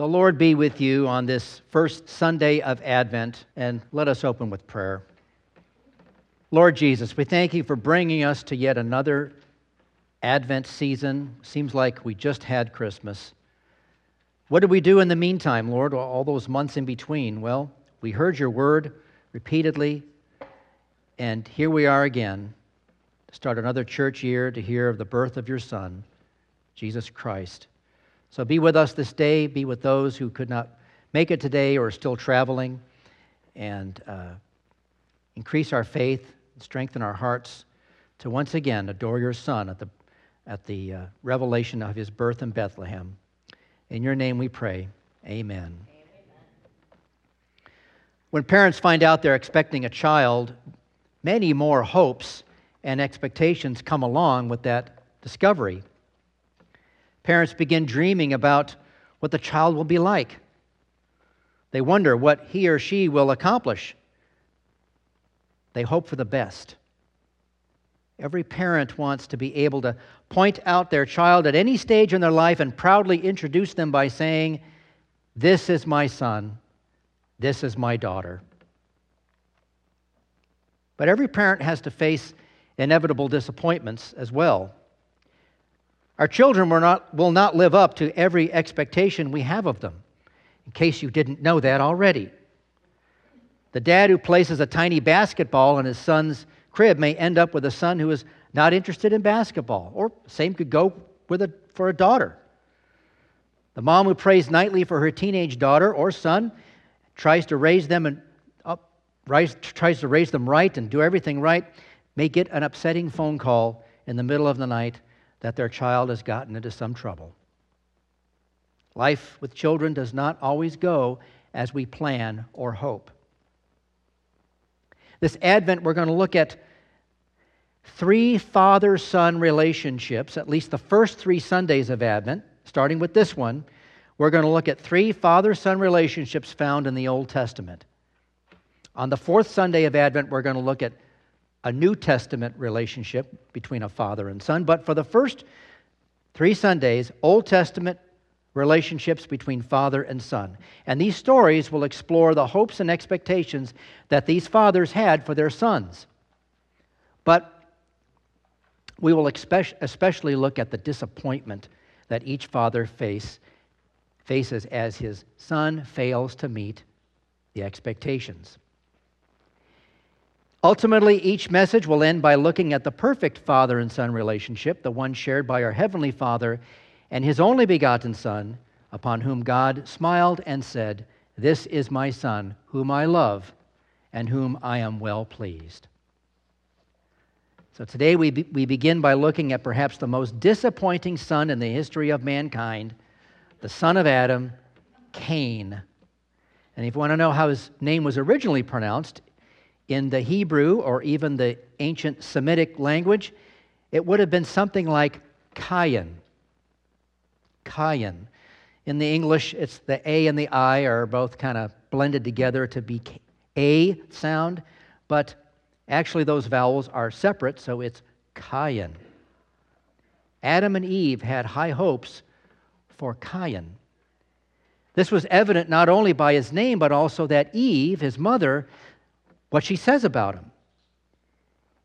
The Lord be with you on this first Sunday of Advent, and let us open with prayer. Lord Jesus, we thank you for bringing us to yet another Advent season. Seems like we just had Christmas. What did we do in the meantime, Lord, all those months in between? Well, we heard your word repeatedly, and here we are again to start another church year to hear of the birth of your Son, Jesus Christ. So be with us this day. Be with those who could not make it today or are still traveling. And uh, increase our faith, strengthen our hearts to once again adore your Son at the, at the uh, revelation of his birth in Bethlehem. In your name we pray. Amen. Amen. When parents find out they're expecting a child, many more hopes and expectations come along with that discovery. Parents begin dreaming about what the child will be like. They wonder what he or she will accomplish. They hope for the best. Every parent wants to be able to point out their child at any stage in their life and proudly introduce them by saying, This is my son, this is my daughter. But every parent has to face inevitable disappointments as well. Our children will not, will not live up to every expectation we have of them, in case you didn't know that already. The dad who places a tiny basketball in his son's crib may end up with a son who is not interested in basketball, or same could go with a, for a daughter. The mom who prays nightly for her teenage daughter or son tries to raise them and up, rise, tries to raise them right and do everything right may get an upsetting phone call in the middle of the night that their child has gotten into some trouble. Life with children does not always go as we plan or hope. This Advent, we're going to look at three father son relationships, at least the first three Sundays of Advent, starting with this one. We're going to look at three father son relationships found in the Old Testament. On the fourth Sunday of Advent, we're going to look at a New Testament relationship between a father and son. But for the first three Sundays, Old Testament relationships between father and son. And these stories will explore the hopes and expectations that these fathers had for their sons. But we will especially look at the disappointment that each father face, faces as his son fails to meet the expectations. Ultimately, each message will end by looking at the perfect father and son relationship, the one shared by our Heavenly Father and His only begotten Son, upon whom God smiled and said, This is my Son, whom I love, and whom I am well pleased. So today we, be, we begin by looking at perhaps the most disappointing son in the history of mankind, the son of Adam, Cain. And if you want to know how his name was originally pronounced, in the Hebrew or even the ancient Semitic language, it would have been something like Cain. Cain. In the English, it's the A and the I are both kind of blended together to be A sound, but actually those vowels are separate, so it's Cain. Adam and Eve had high hopes for Cain. This was evident not only by his name, but also that Eve, his mother, what she says about him.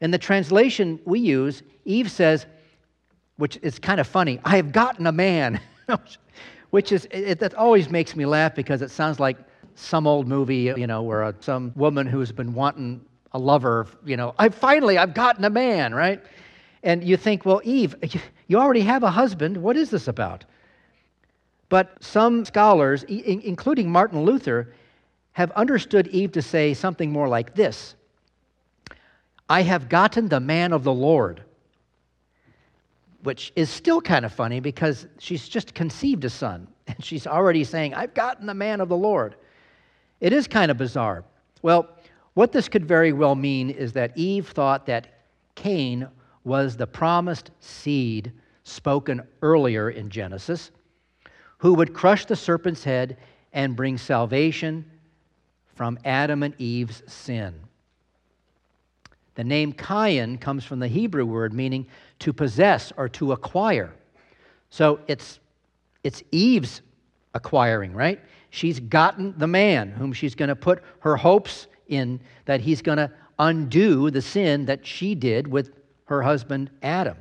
In the translation we use, Eve says, which is kind of funny, I have gotten a man, which is, it, that always makes me laugh because it sounds like some old movie, you know, where a, some woman who's been wanting a lover, you know, I finally, I've gotten a man, right? And you think, well, Eve, you already have a husband. What is this about? But some scholars, including Martin Luther, have understood Eve to say something more like this I have gotten the man of the Lord. Which is still kind of funny because she's just conceived a son and she's already saying, I've gotten the man of the Lord. It is kind of bizarre. Well, what this could very well mean is that Eve thought that Cain was the promised seed spoken earlier in Genesis, who would crush the serpent's head and bring salvation from Adam and Eve's sin. The name Cain comes from the Hebrew word meaning to possess or to acquire. So it's, it's Eve's acquiring, right? She's gotten the man whom she's going to put her hopes in that he's going to undo the sin that she did with her husband Adam.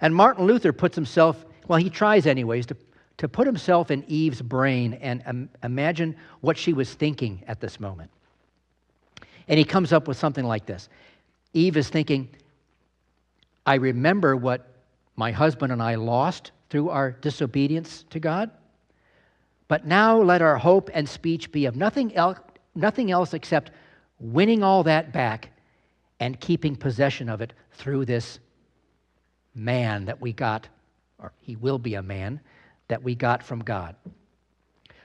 And Martin Luther puts himself, well, he tries anyways, to, to put himself in Eve's brain and um, imagine what she was thinking at this moment. And he comes up with something like this Eve is thinking, I remember what my husband and I lost through our disobedience to God. But now let our hope and speech be of nothing else, nothing else except winning all that back and keeping possession of it through this man that we got, or he will be a man, that we got from God.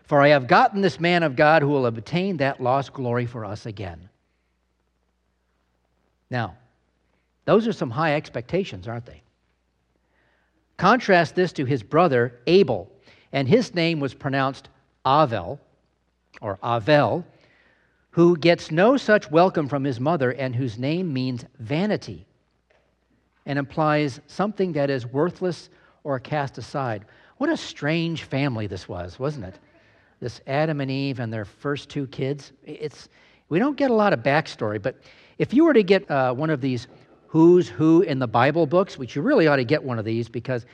For I have gotten this man of God who will obtain that lost glory for us again. Now, those are some high expectations, aren't they? Contrast this to his brother Abel, and his name was pronounced Avel, or Avel, who gets no such welcome from his mother and whose name means vanity and implies something that is worthless or cast aside. What a strange family this was, wasn't it? This Adam and Eve and their first two kids. It's, we don't get a lot of backstory, but if you were to get uh, one of these who's who in the Bible books, which you really ought to get one of these because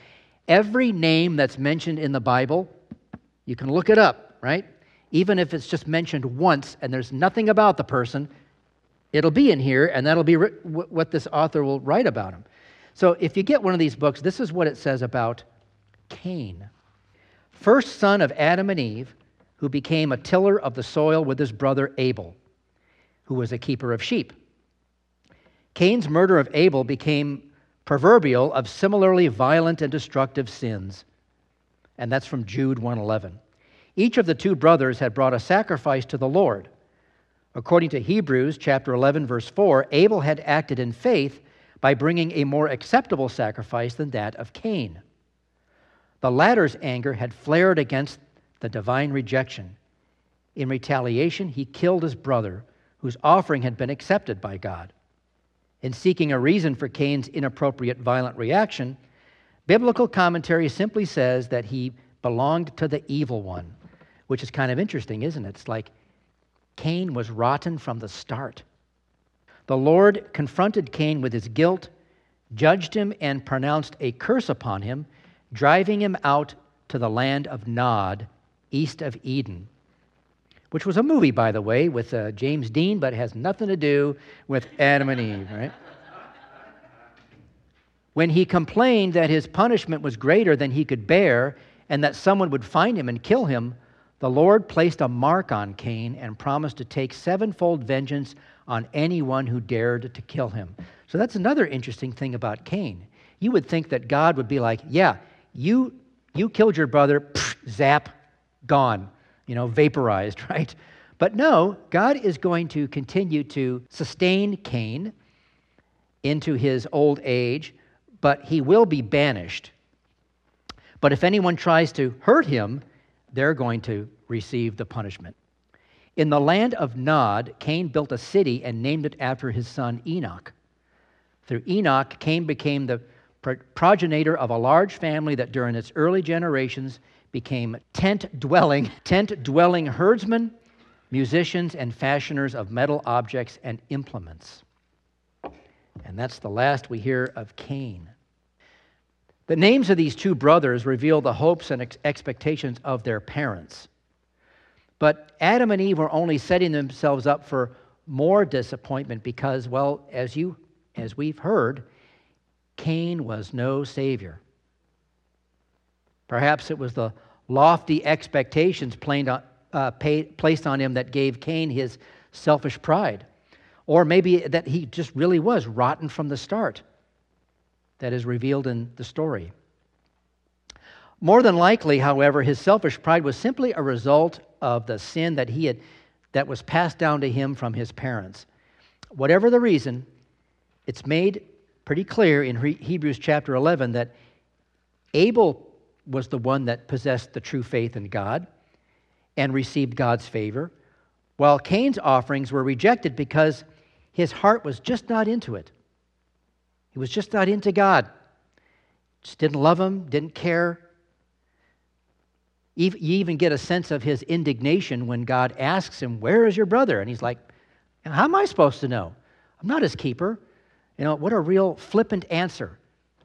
every name that's mentioned in the Bible, you can look it up, right? Even if it's just mentioned once and there's nothing about the person, it'll be in here and that'll be what this author will write about him. So if you get one of these books, this is what it says about Cain. First son of Adam and Eve, who became a tiller of the soil with his brother Abel, who was a keeper of sheep. Cain's murder of Abel became proverbial of similarly violent and destructive sins. And that's from Jude 111. Each of the two brothers had brought a sacrifice to the Lord. According to Hebrews chapter 11 verse 4, Abel had acted in faith by bringing a more acceptable sacrifice than that of Cain. The latter's anger had flared against the divine rejection. In retaliation, he killed his brother, whose offering had been accepted by God. In seeking a reason for Cain's inappropriate violent reaction, biblical commentary simply says that he belonged to the evil one, which is kind of interesting, isn't it? It's like Cain was rotten from the start. The Lord confronted Cain with his guilt, judged him, and pronounced a curse upon him, driving him out to the land of Nod, east of Eden, which was a movie, by the way, with uh, James Dean, but has nothing to do with Adam and Eve, right? when he complained that his punishment was greater than he could bear and that someone would find him and kill him, the Lord placed a mark on Cain and promised to take sevenfold vengeance on anyone who dared to kill him. So that's another interesting thing about Cain. You would think that God would be like, yeah, you, you killed your brother, zap, gone, you know, vaporized, right? But no, God is going to continue to sustain Cain into his old age, but he will be banished. But if anyone tries to hurt him, they're going to receive the punishment. In the land of Nod, Cain built a city and named it after his son Enoch. Through Enoch, Cain became the progenitor of a large family that during its early generations became tent dwelling, tent dwelling herdsmen, musicians, and fashioners of metal objects and implements. And that's the last we hear of Cain. The names of these two brothers reveal the hopes and ex- expectations of their parents. But Adam and Eve were only setting themselves up for more disappointment because, well, as you as we've heard, Cain was no savior. Perhaps it was the lofty expectations on, uh, placed on him that gave Cain his selfish pride. Or maybe that he just really was rotten from the start, that is revealed in the story. More than likely, however, his selfish pride was simply a result of the sin that he had that was passed down to him from his parents. Whatever the reason, it's made pretty clear in Hebrews chapter 11 that Abel was the one that possessed the true faith in God and received God's favor, while Cain's offerings were rejected because his heart was just not into it. He was just not into God. Just didn't love him, didn't care. You even get a sense of his indignation when God asks him, Where is your brother? And he's like, How am I supposed to know? I'm not his keeper. You know, what a real flippant answer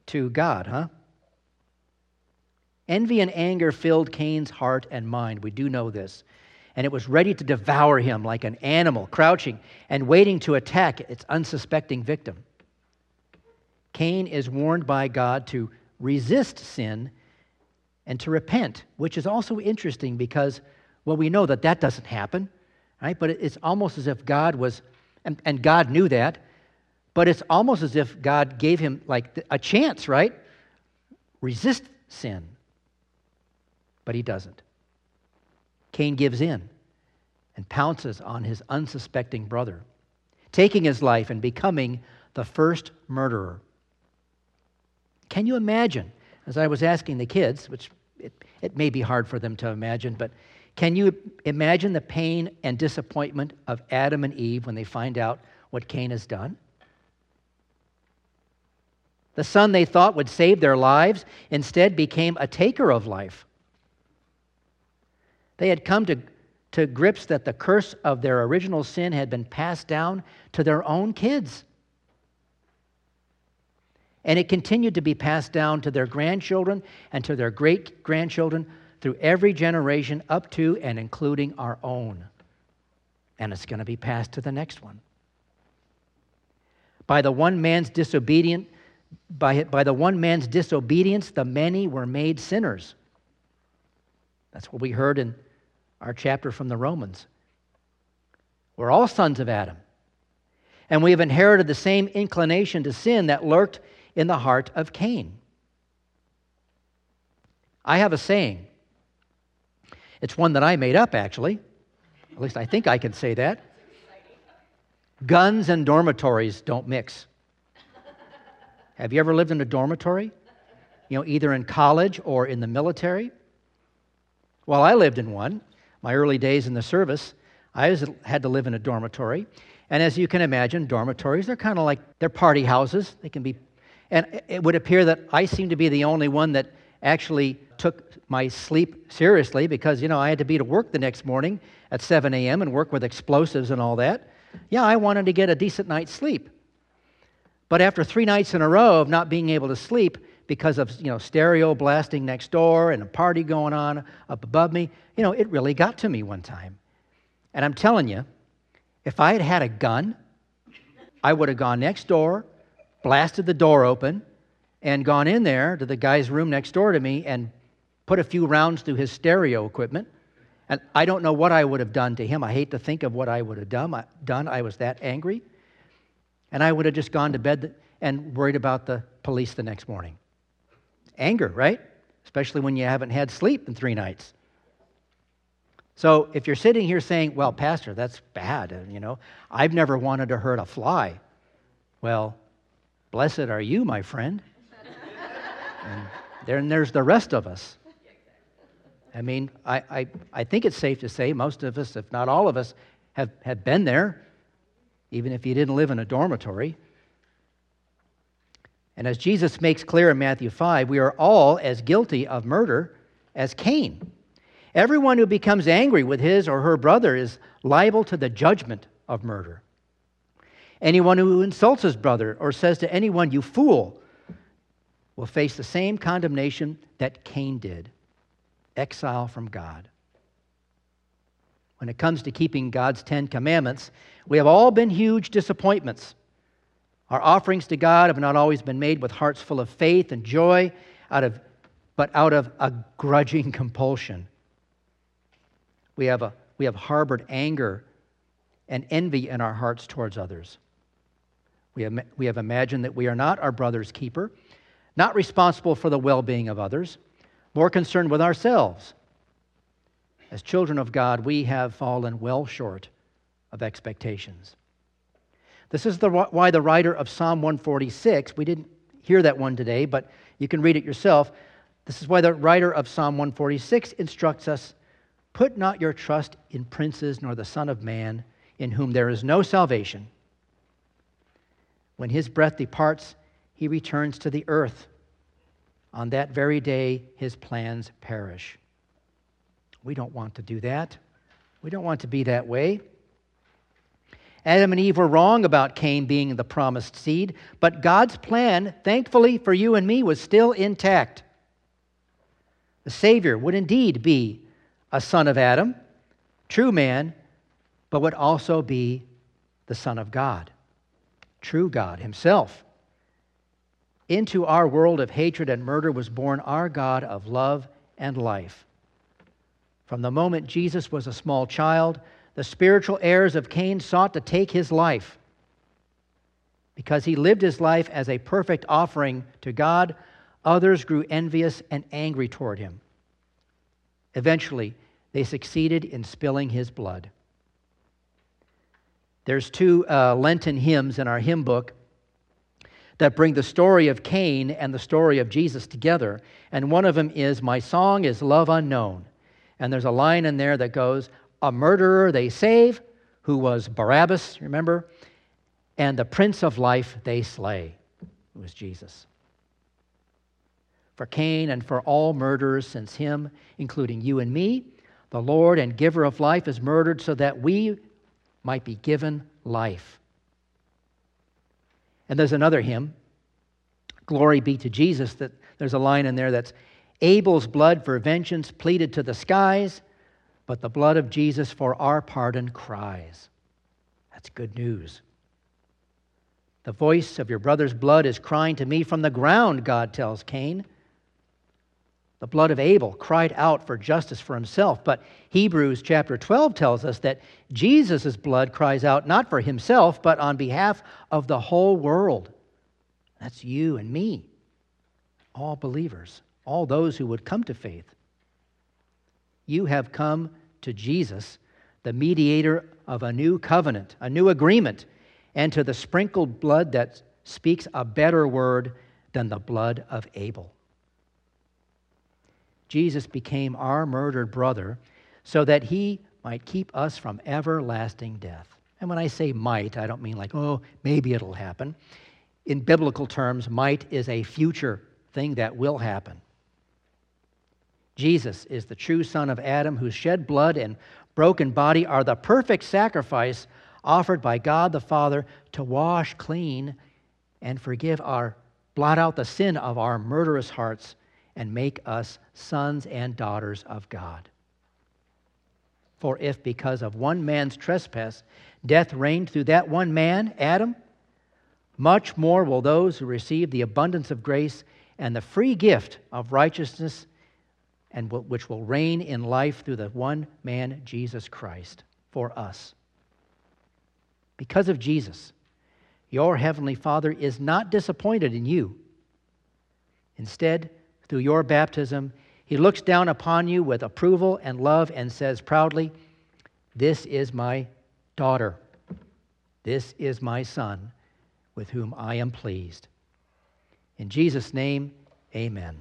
to God, huh? Envy and anger filled Cain's heart and mind. We do know this. And it was ready to devour him like an animal, crouching and waiting to attack its unsuspecting victim. Cain is warned by God to resist sin and to repent, which is also interesting because, well, we know that that doesn't happen, right? But it's almost as if God was, and, and God knew that, but it's almost as if God gave him like a chance, right? Resist sin. But he doesn't. Cain gives in and pounces on his unsuspecting brother, taking his life and becoming the first murderer. Can you imagine, as I was asking the kids, which it, it may be hard for them to imagine, but can you imagine the pain and disappointment of Adam and Eve when they find out what Cain has done? The son they thought would save their lives instead became a taker of life. They had come to, to grips that the curse of their original sin had been passed down to their own kids. And it continued to be passed down to their grandchildren and to their great grandchildren through every generation up to and including our own. And it's going to be passed to the next one. By the one man's disobedient, by, by the one man's disobedience, the many were made sinners. That's what we heard in our chapter from the Romans. We're all sons of Adam. And we have inherited the same inclination to sin that lurked in the heart of Cain. I have a saying. It's one that I made up, actually. At least I think I can say that. Guns and dormitories don't mix. Have you ever lived in a dormitory? You know, either in college or in the military? Well, I lived in one. My early days in the service, I was, had to live in a dormitory. And as you can imagine, dormitories, they're kind of like, they're party houses. They can be and it would appear that I seemed to be the only one that actually took my sleep seriously because, you know, I had to be to work the next morning at 7 a.m. and work with explosives and all that. Yeah, I wanted to get a decent night's sleep. But after three nights in a row of not being able to sleep because of, you know, stereo blasting next door and a party going on up above me, you know, it really got to me one time. And I'm telling you, if I had had a gun, I would have gone next door blasted the door open and gone in there to the guy's room next door to me and put a few rounds through his stereo equipment. And I don't know what I would have done to him. I hate to think of what I would have done. I, done. I was that angry. And I would have just gone to bed and worried about the police the next morning. Anger, right? Especially when you haven't had sleep in three nights. So if you're sitting here saying, well, Pastor, that's bad, you know, I've never wanted to hurt a fly. Well, Blessed are you, my friend. and then there's the rest of us. I mean, I, I, I think it's safe to say most of us, if not all of us, have, have been there, even if you didn't live in a dormitory. And as Jesus makes clear in Matthew 5, we are all as guilty of murder as Cain. Everyone who becomes angry with his or her brother is liable to the judgment of murder. Anyone who insults his brother or says to anyone, you fool, will face the same condemnation that Cain did exile from God. When it comes to keeping God's Ten Commandments, we have all been huge disappointments. Our offerings to God have not always been made with hearts full of faith and joy, out of, but out of a grudging compulsion. We have, a, we have harbored anger and envy in our hearts towards others. We have, we have imagined that we are not our brother's keeper, not responsible for the well being of others, more concerned with ourselves. As children of God, we have fallen well short of expectations. This is the, why the writer of Psalm 146, we didn't hear that one today, but you can read it yourself. This is why the writer of Psalm 146 instructs us Put not your trust in princes nor the Son of Man, in whom there is no salvation. When his breath departs, he returns to the earth. On that very day, his plans perish. We don't want to do that. We don't want to be that way. Adam and Eve were wrong about Cain being the promised seed, but God's plan, thankfully for you and me, was still intact. The Savior would indeed be a son of Adam, true man, but would also be the Son of God, true God Himself. Into our world of hatred and murder was born our God of love and life. From the moment Jesus was a small child, the spiritual heirs of Cain sought to take his life. Because he lived his life as a perfect offering to God, others grew envious and angry toward him. Eventually, they succeeded in spilling his blood. There's two uh, Lenten hymns in our hymn book that bring the story of Cain and the story of Jesus together. And one of them is, My song is love unknown. And there's a line in there that goes, a murderer they save, who was Barabbas, remember? And the Prince of Life they slay, who was Jesus. For Cain and for all murderers since him, including you and me, the Lord and giver of life is murdered so that we might be given life. And there's another hymn, Glory be to Jesus, that there's a line in there that's Abel's blood for vengeance pleaded to the skies, but the blood of Jesus for our pardon cries. That's good news. The voice of your brother's blood is crying to me from the ground, God tells Cain. The blood of Abel cried out for justice for himself, but Hebrews chapter 12 tells us that Jesus' blood cries out not for himself, but on behalf of the whole world. That's you and me, all believers, all those who would come to faith you have come to Jesus, the mediator of a new covenant, a new agreement, and to the sprinkled blood that speaks a better word than the blood of Abel. Jesus became our murdered brother so that he might keep us from everlasting death. And when I say might, I don't mean like, oh, maybe it'll happen. In biblical terms, might is a future thing that will happen. Jesus is the true son of Adam, whose shed blood and broken body are the perfect sacrifice offered by God the Father to wash clean and forgive our, blot out the sin of our murderous hearts and make us sons and daughters of God. For if because of one man's trespass death reigned through that one man, Adam, much more will those who receive the abundance of grace and the free gift of righteousness and which will reign in life through the one man, Jesus Christ, for us. Because of Jesus, your heavenly Father is not disappointed in you. Instead, through your baptism, he looks down upon you with approval and love and says proudly, This is my daughter. This is my son with whom I am pleased. In Jesus' name, amen.